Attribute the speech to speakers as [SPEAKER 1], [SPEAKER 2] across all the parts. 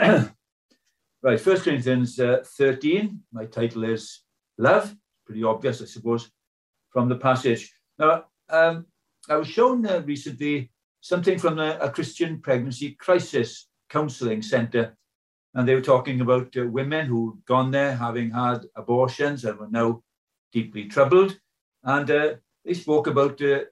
[SPEAKER 1] right, First Corinthians uh, 13. My title is Love. Pretty obvious, I suppose, from the passage. Now, um, I was shown uh, recently something from a, a, Christian pregnancy crisis counseling center, and they were talking about uh, women who'd gone there having had abortions and were now deeply troubled. And uh, they spoke about uh,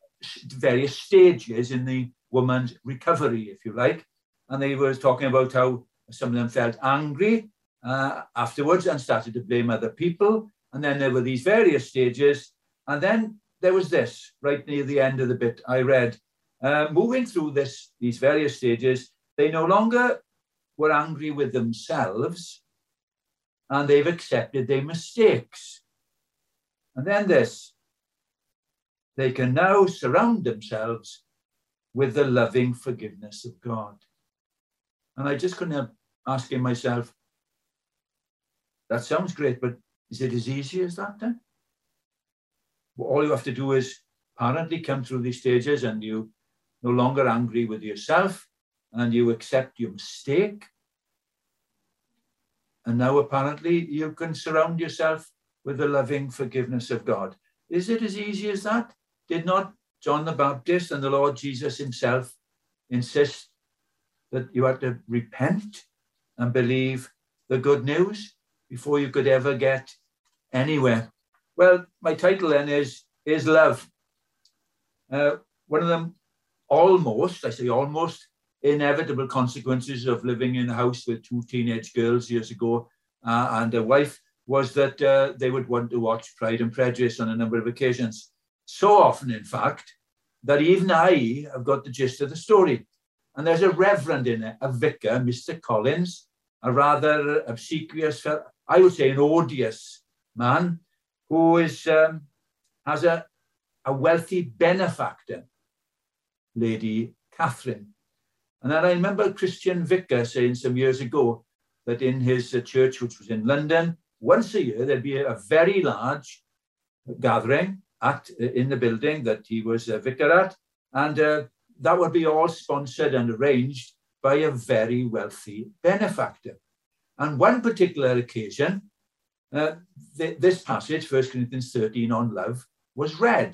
[SPEAKER 1] various stages in the woman's recovery, if you like. And they were talking about how some of them felt angry uh, afterwards and started to blame other people. And then there were these various stages. And then there was this right near the end of the bit I read. Uh, moving through this, these various stages, they no longer were angry with themselves and they've accepted their mistakes. And then this, they can now surround themselves with the loving forgiveness of God. And I just couldn't help asking myself, that sounds great, but is it as easy as that then? All you have to do is apparently come through these stages and you no longer angry with yourself and you accept your mistake. And now apparently you can surround yourself with the loving forgiveness of God. Is it as easy as that? Did not John the Baptist and the Lord Jesus himself insist that you had to repent and believe the good news before you could ever get anywhere? Well, my title then is Is Love. Uh, one of them almost, I say almost, inevitable consequences of living in a house with two teenage girls years ago uh, and a wife was that uh, they would want to watch Pride and Prejudice on a number of occasions. So often, in fact, that even I have got the gist of the story. And there's a reverend in it, a vicar, Mr. Collins, a rather obsequious, I would say an odious man, who is um, has a, a wealthy benefactor, Lady Catherine. And then I remember Christian vicar saying some years ago that in his uh, church, which was in London, once a year there'd be a very large gathering at in the building that he was a vicar at, and uh, that would be all sponsored and arranged by a very wealthy benefactor. And one particular occasion, uh, th this passage, 1 Corinthians 13 on love, was read.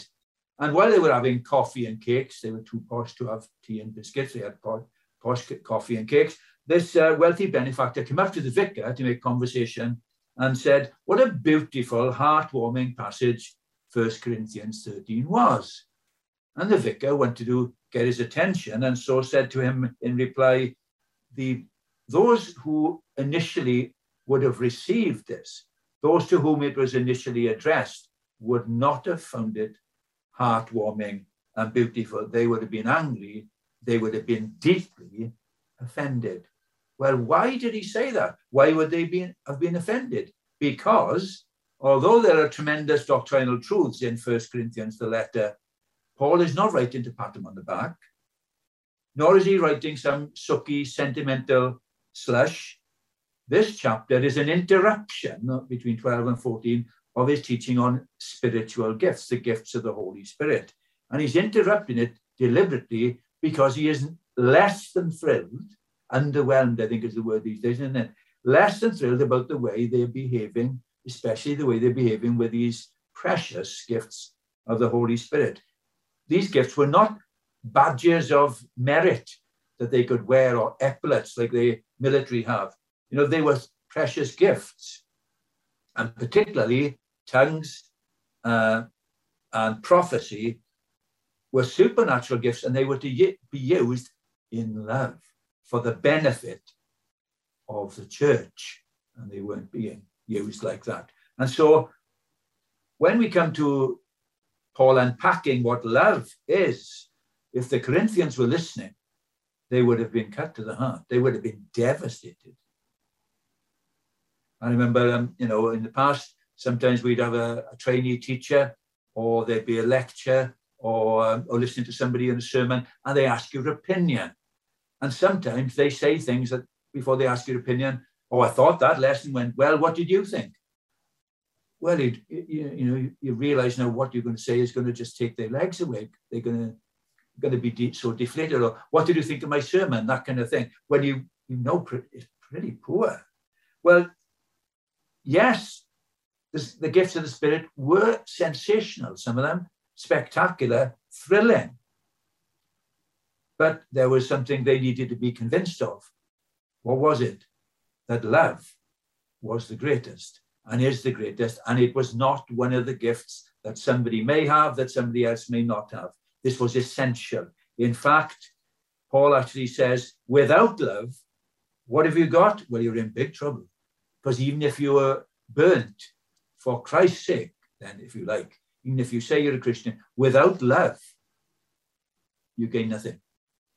[SPEAKER 1] And while they were having coffee and cakes, they were too posh to have tea and biscuits, they had posh coffee and cakes. This uh, wealthy benefactor came up to the vicar to make conversation and said, What a beautiful, heartwarming passage 1 Corinthians 13 was. And the vicar wanted to get his attention and so said to him in reply, the, Those who initially would have received this, those to whom it was initially addressed, would not have found it heartwarming and beautiful. They would have been angry. They would have been deeply offended. Well, why did he say that? Why would they be, have been offended? Because although there are tremendous doctrinal truths in First Corinthians, the letter, Paul is not writing to pat him on the back, nor is he writing some sucky, sentimental slush. This chapter is an interruption between 12 and 14 of his teaching on spiritual gifts, the gifts of the Holy Spirit. And he's interrupting it deliberately because he is less than thrilled underwhelmed, I think is the word these days, isn't it? Less than thrilled about the way they're behaving, especially the way they're behaving with these precious gifts of the Holy Spirit. These gifts were not badges of merit that they could wear or epaulets like the military have. You know, they were precious gifts. And particularly tongues uh, and prophecy were supernatural gifts and they were to be used in love for the benefit of the church. And they weren't being used like that. And so when we come to Paul unpacking what love is, if the Corinthians were listening, they would have been cut to the heart. They would have been devastated. I remember, um, you know, in the past, sometimes we'd have a, a trainee teacher, or there'd be a lecture, or, um, or listening to somebody in a sermon, and they ask your opinion. And sometimes they say things that before they ask your opinion, oh, I thought that lesson went well. What did you think? Well, you, you, you know, you realize now what you're going to say is going to just take their legs away. They're going to going to be de- so deflated. Or what did you think of my sermon? That kind of thing. When you you know it's pretty poor. Well, yes, the, the gifts of the Spirit were sensational, some of them spectacular, thrilling. But there was something they needed to be convinced of. What was it? That love was the greatest and is the greatest. And it was not one of the gifts that somebody may have that somebody else may not have. This was essential. In fact, Paul actually says, without love, what have you got? Well, you're in big trouble. Because even if you were burnt for Christ's sake, then if you like, even if you say you're a Christian, without love, you gain nothing.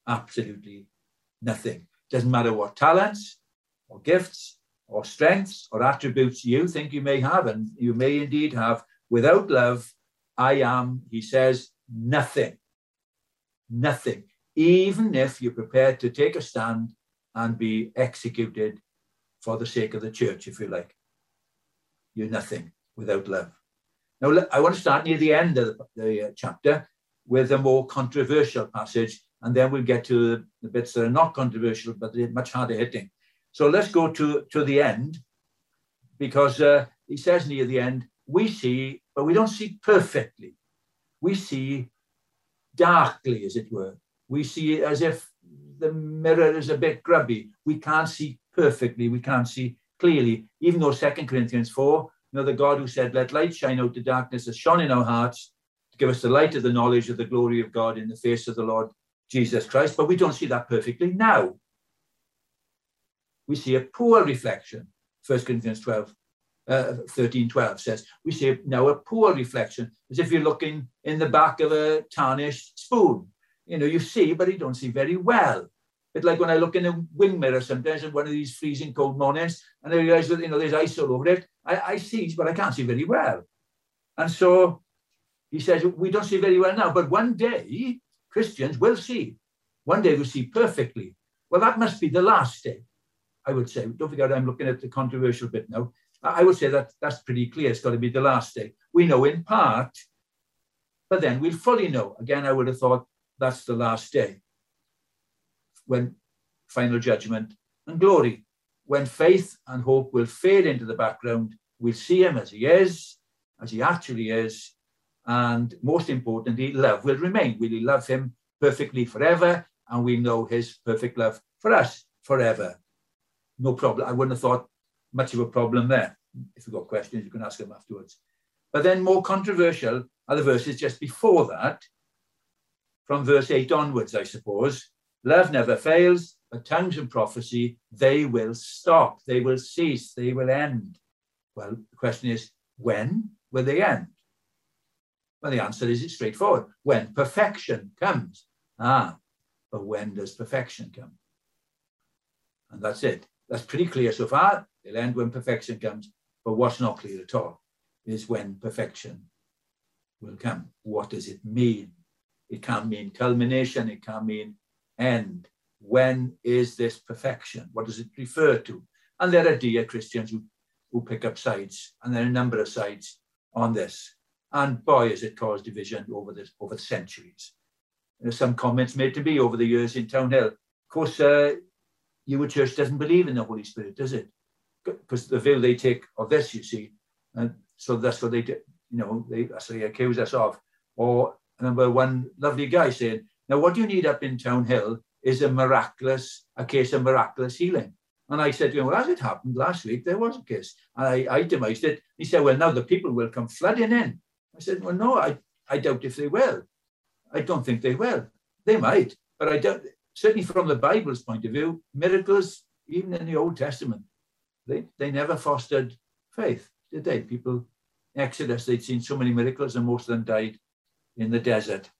[SPEAKER 1] Absolutely nothing. Doesn't matter what talents or gifts or strengths or attributes you think you may have, and you may indeed have. Without love, I am, he says, nothing. Nothing. Even if you're prepared to take a stand and be executed for the sake of the church, if you like. You're nothing without love. Now, I want to start near the end of the, uh, chapter with a more controversial passage, and then we'll get to the bits that are not controversial, but they're much harder hitting. So let's go to, to the end, because uh, he says near the end, we see, but we don't see perfectly. We see darkly, as it were. We see as if the mirror is a bit grubby. We can't see perfectly. We can't see clearly, even though Second Corinthians 4 know, the God who said, Let light shine out the darkness has shone in our hearts to give us the light of the knowledge of the glory of God in the face of the Lord Jesus Christ. But we don't see that perfectly now. We see a poor reflection. 1 Corinthians 12, uh, 13, 12 says, we see now a poor reflection, as if you're looking in the back of a tarnished spoon. You know, you see, but you don't see very well. It's like when I look in a wing mirror sometimes on one of these freezing cold mornings, and I realize that you know there's ice all over it. I, I see, but I can't see very well. And so he says, we don't see very well now, but one day Christians will see. One day we'll see perfectly. Well, that must be the last day, I would say. Don't forget, I'm looking at the controversial bit now. I would say that that's pretty clear. It's got to be the last day. We know in part, but then we'll fully know. Again, I would have thought that's the last day when final judgment and glory. When faith and hope will fade into the background, we'll see him as he is, as he actually is, and most importantly, love will remain. We'll love him perfectly forever, and we know his perfect love for us forever. No problem. I wouldn't have thought much of a problem there. If you've got questions, you can ask them afterwards. But then more controversial are the verses just before that, from verse 8 onwards, I suppose, Love never fails, but tongues and prophecy, they will stop, they will cease, they will end. Well, the question is, when will they end? Well, the answer is it's straightforward. When perfection comes. Ah, but when does perfection come? And that's it. That's pretty clear so far. They'll end when perfection comes. But what's not clear at all is when perfection will come. What does it mean? It can mean culmination, it can mean end? When is this perfection? What does it refer to? And there are dear Christians who, who pick up sides, and there are a number of sides on this. And boy, has it caused division over this over centuries. There's some comments made to me over the years in Townhill. Of course, uh, your church doesn't believe in the Holy Spirit, does it? Because the view they take of this, you see, and so that's what they do. You know, they, that's what they accuse us of. Or I remember one lovely guy saying, now, what you need up in Townhill is a miraculous, a case of miraculous healing. And I said to him, well, as it happened last week, there was a case. And I itemized it. He said, well, now the people will come flooding in. I said, well, no, I, I doubt if they will. I don't think they will. They might, but I doubt, certainly from the Bible's point of view, miracles, even in the Old Testament, they, they never fostered faith, did they? People, Exodus, they'd seen so many miracles and most of them died in the desert.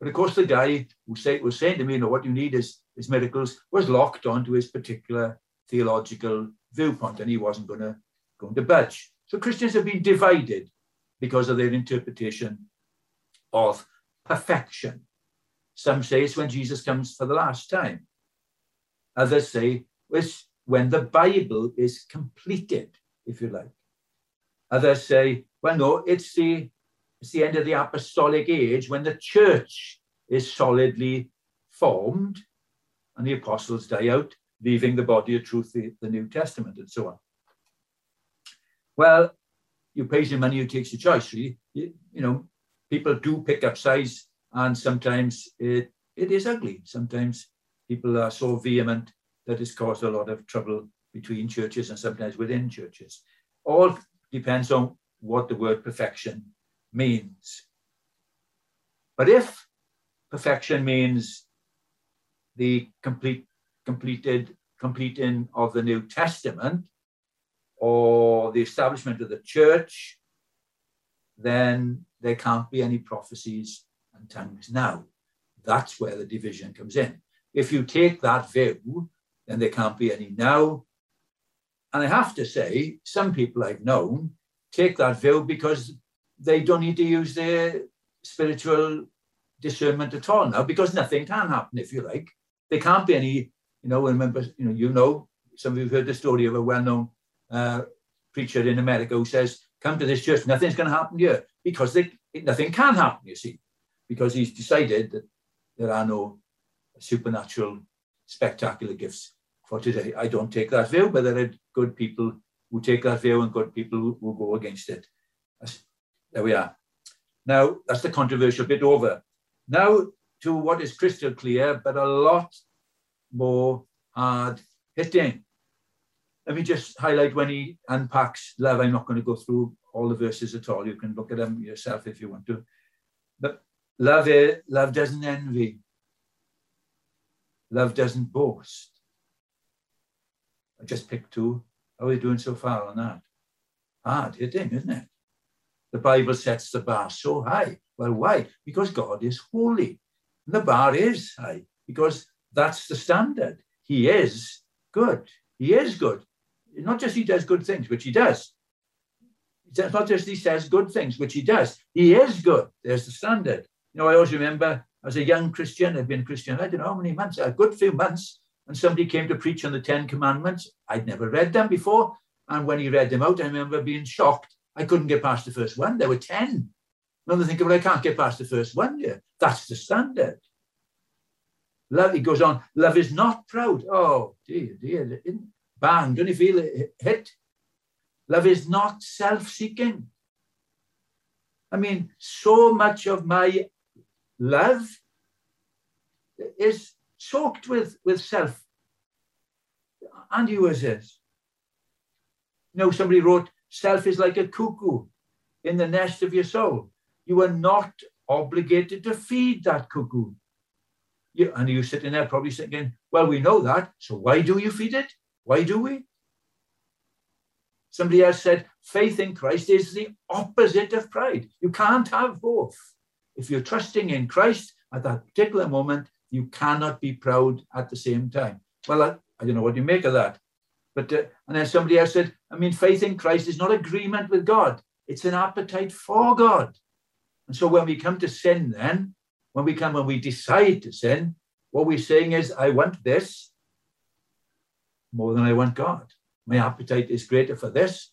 [SPEAKER 1] But of course, the guy who say, was saying to me, you know, what you need is, is miracles, was locked onto his particular theological viewpoint, and he wasn't going to going to budge. So Christians have been divided because of their interpretation of perfection. Some say it's when Jesus comes for the last time. Others say it's when the Bible is completed, if you like. Others say, well, no, it's the it's the end of the apostolic age when the church is solidly formed and the apostles die out. leaving the body of truth, the, the New Testament, and so on. Well, you pay your money, you takes your choice. Really. You, you know, people do pick up size, and sometimes it, it is ugly. Sometimes people are so vehement that it's caused a lot of trouble between churches and sometimes within churches. All depends on what the word perfection means. But if perfection means the complete, completed, completing of the New Testament or the establishment of the church, then there can't be any prophecies and tongues now. That's where the division comes in. If you take that view, then there can't be any now. And I have to say, some people I've known take that view because they don't need to use their spiritual discernment at all now because nothing can happen, if you like. There can't be any, you know, remember, you know, you know, some of you have heard the story of a well-known uh, preacher in America who says, come to this church, nothing's going to happen here because they, nothing can happen, you see, because he's decided that there are no supernatural, spectacular gifts for today. I don't take that view, but there are good people who take that view and good people who, who go against it. That's, there we are. Now, that's the controversial bit over. Now to what is crystal clear, but a lot more hard hitting. Let me just highlight when he unpacks love. I'm not going to go through all the verses at all. You can look at them yourself if you want to. But love, love doesn't envy. Love doesn't boast. I just picked two. How are we doing so far on that? Hard hitting, isn't it? The Bible sets the bar so high. Well, why? Because God is holy. And the bar is high because that's the standard. He is good. He is good. Not just he does good things, which he does. It's not just he says good things, which he does. He is good. There's the standard. You know, I always remember as a young Christian, I'd been a Christian, I don't know how many months, a good few months, and somebody came to preach on the Ten Commandments. I'd never read them before. And when he read them out, I remember being shocked. I couldn't get past the first one. There were 10. And I'm thinking, well, I can't get past the first one Yeah, That's the standard. Love, he goes on, love is not proud. Oh, dear, dear. Bang, don't you feel it hit? Love is not self-seeking. I mean, so much of my love is choked with, with self. And yours is. You know, somebody wrote, self is like a cuckoo in the nest of your soul. You are not obligated to feed that cuckoo. You, and you're sitting there probably thinking, well, we know that, so why do you feed it? Why do we? Somebody else said, faith in Christ is the opposite of pride. You can't have both. If you're trusting in Christ at that particular moment, you cannot be proud at the same time. Well, I, I don't know what you make of that. But uh, and then somebody else said, I mean, faith in Christ is not agreement with God; it's an appetite for God. And so when we come to sin, then when we come when we decide to sin, what we're saying is, I want this more than I want God. My appetite is greater for this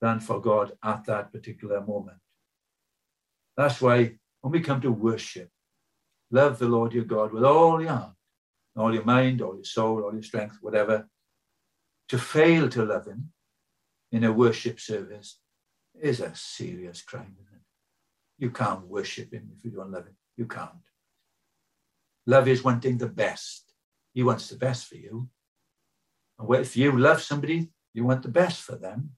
[SPEAKER 1] than for God at that particular moment. That's why when we come to worship, love the Lord your God with all your heart, all your mind, all your soul, all your strength, whatever. To fail to love him in a worship service is a serious crime, isn't it? You can't worship him if you don't love him. You can't. Love is wanting the best. He wants the best for you. And if you love somebody, you want the best for them.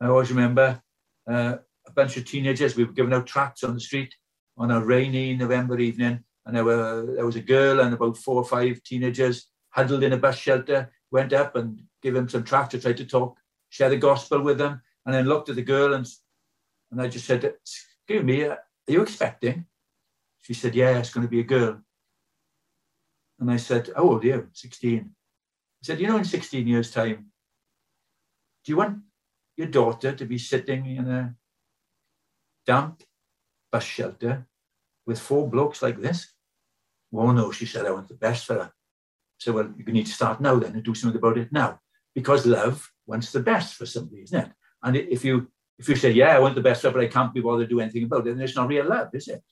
[SPEAKER 1] I always remember uh, a bunch of teenagers, we were giving out tracts on the street on a rainy November evening, and there, were, there was a girl and about four or five teenagers huddled in a bus shelter, went up and gave them some tracts to try to talk, share the gospel with them, and then looked at the girl and, and I just said, excuse me, are you expecting? She said, yeah, it's going to be a girl. And I said, how old are you? 16. I said, you know, in 16 years' time, do you want your daughter to be sitting in a damp bus shelter with four blokes like this? Well, no, she said, I want the best for her. So, well, you need to start now then and do something about it now. Because love wants the best for somebody, isn't it? And if you if you say, yeah, I want the best for her, but I can't be bothered to do anything about it, then it's not real love, is it?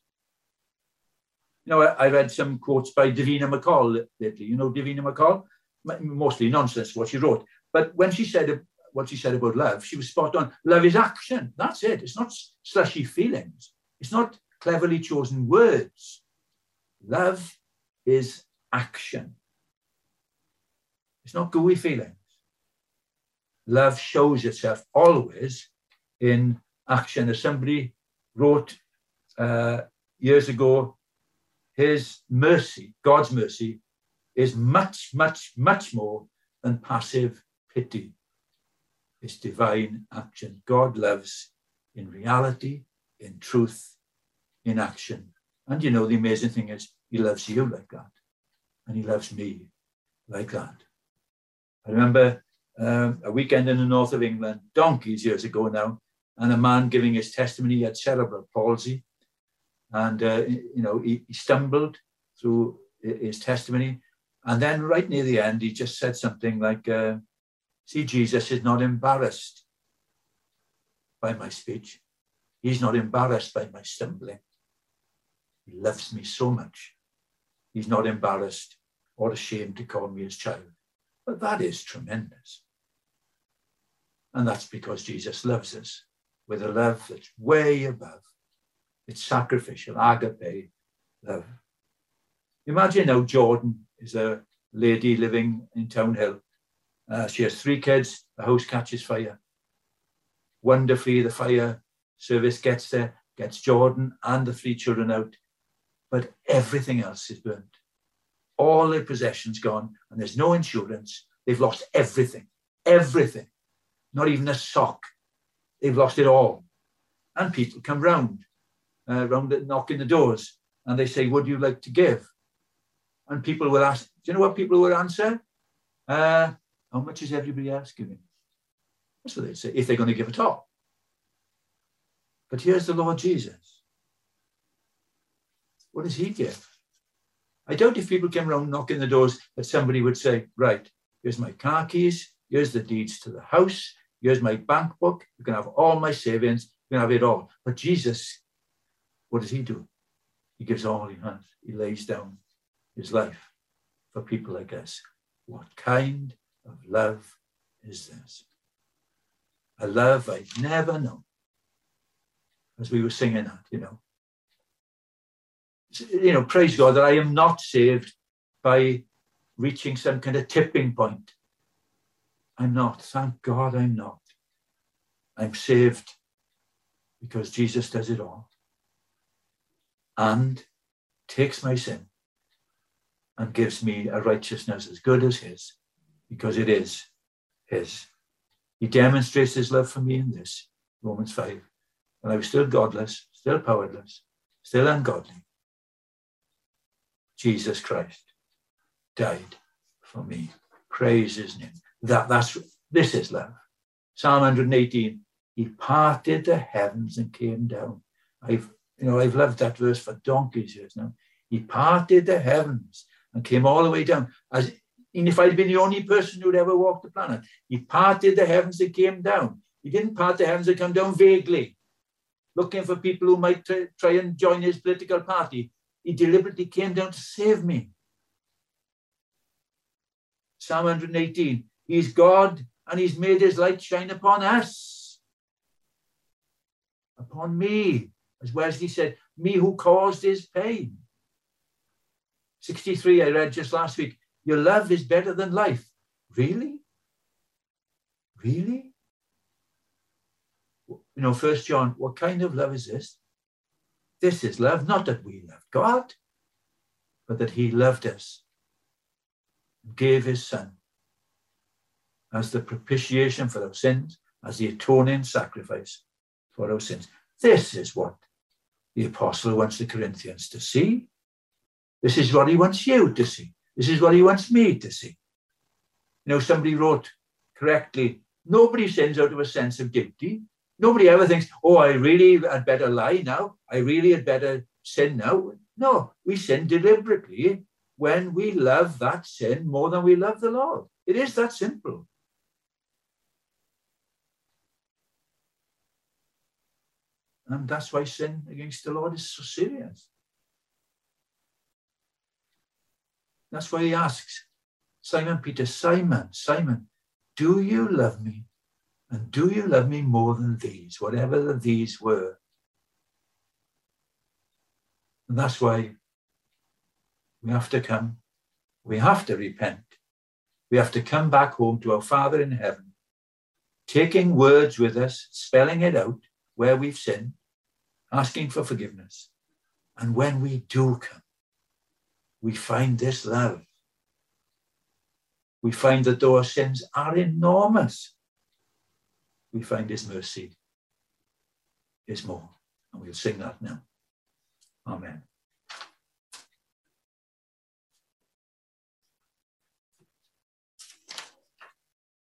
[SPEAKER 1] You know, I, I read some quotes by Davina McCall lately. You know Davina McCall? Mostly nonsense what she wrote. But when she said what she said about love, she was spot on. Love is action. That's it. It's not slushy feelings. It's not cleverly chosen words. Love is action. It's not gooey feelings. Love shows itself always in action. As somebody wrote uh, years ago, his mercy, God's mercy, is much, much, much more than passive pity. It's divine action. God loves in reality, in truth, in action. And you know, the amazing thing is, he loves you like that. And he loves me like that. I remember um, a weekend in the north of England, donkeys years ago now, and a man giving his testimony, he had cerebral palsy. And, uh, you know, he, he stumbled through his testimony. And then right near the end, he just said something like, uh, see, Jesus is not embarrassed by my speech. He's not embarrassed by my stumbling. He loves me so much. He's not embarrassed or ashamed to call me his child. But that is tremendous. And that's because Jesus loves us with a love that's way above. It's sacrificial, agape love. Imagine how Jordan is a lady living in Townhill. Uh, she has three kids. The house catches fire. Wonderfully, the fire service gets there, gets Jordan and the three children out, but everything else is burnt all their possessions gone, and there's no insurance. They've lost everything, everything, not even a sock. They've lost it all. And people come round, uh, round knocking the doors, and they say, Would you like to give? And people will ask, Do you know what people will answer? Uh, how much is everybody else giving? That's what they say, if they're going to give at all. But here's the Lord Jesus. What does he give? I doubt if people came around knocking the doors that somebody would say, right, here's my car keys, here's the deeds to the house, here's my bank book, you can have all my savings, you can have it all. But Jesus, what does he do? He gives all he has. He lays down his life for people like us. What kind of love is this? A love I'd never known. As we were singing that, you know, you know, praise God that I am not saved by reaching some kind of tipping point. I'm not. Thank God I'm not. I'm saved because Jesus does it all and takes my sin and gives me a righteousness as good as his because it is his. He demonstrates his love for me in this, Romans 5. And I was still godless, still powerless, still ungodly, Jesus Christ died for me. Praise his name. That, that's, this is love. Psalm 118, he parted the heavens and came down. I've, you know, I've loved that verse for donkeys years now. He parted the heavens and came all the way down. As and if I'd been the only person who'd ever walked the planet, he parted the heavens and came down. He didn't part the heavens and come down vaguely, looking for people who might try and join his political party. He deliberately came down to save me. Psalm 118 He's God and He's made His light shine upon us, upon me, as Wesley said, me who caused His pain. 63, I read just last week, your love is better than life. Really? Really? You know, First John, what kind of love is this? This is love, not that we love God, but that He loved us, gave His Son as the propitiation for our sins, as the atoning sacrifice for our sins. This is what the apostle wants the Corinthians to see. This is what he wants you to see. This is what he wants me to see. You know, somebody wrote correctly nobody sins out of a sense of guilty. Nobody ever thinks, oh, I really had better lie now. I really had better sin now. No, we sin deliberately when we love that sin more than we love the Lord. It is that simple. And that's why sin against the Lord is so serious. That's why he asks Simon Peter, Simon, Simon, do you love me? And do you love me more than these, whatever the these were? And that's why we have to come. We have to repent. We have to come back home to our Father in heaven, taking words with us, spelling it out where we've sinned, asking for forgiveness. And when we do come, we find this love. We find that though our sins are enormous, we find his mercy is more. And we'll sing that now. Amen.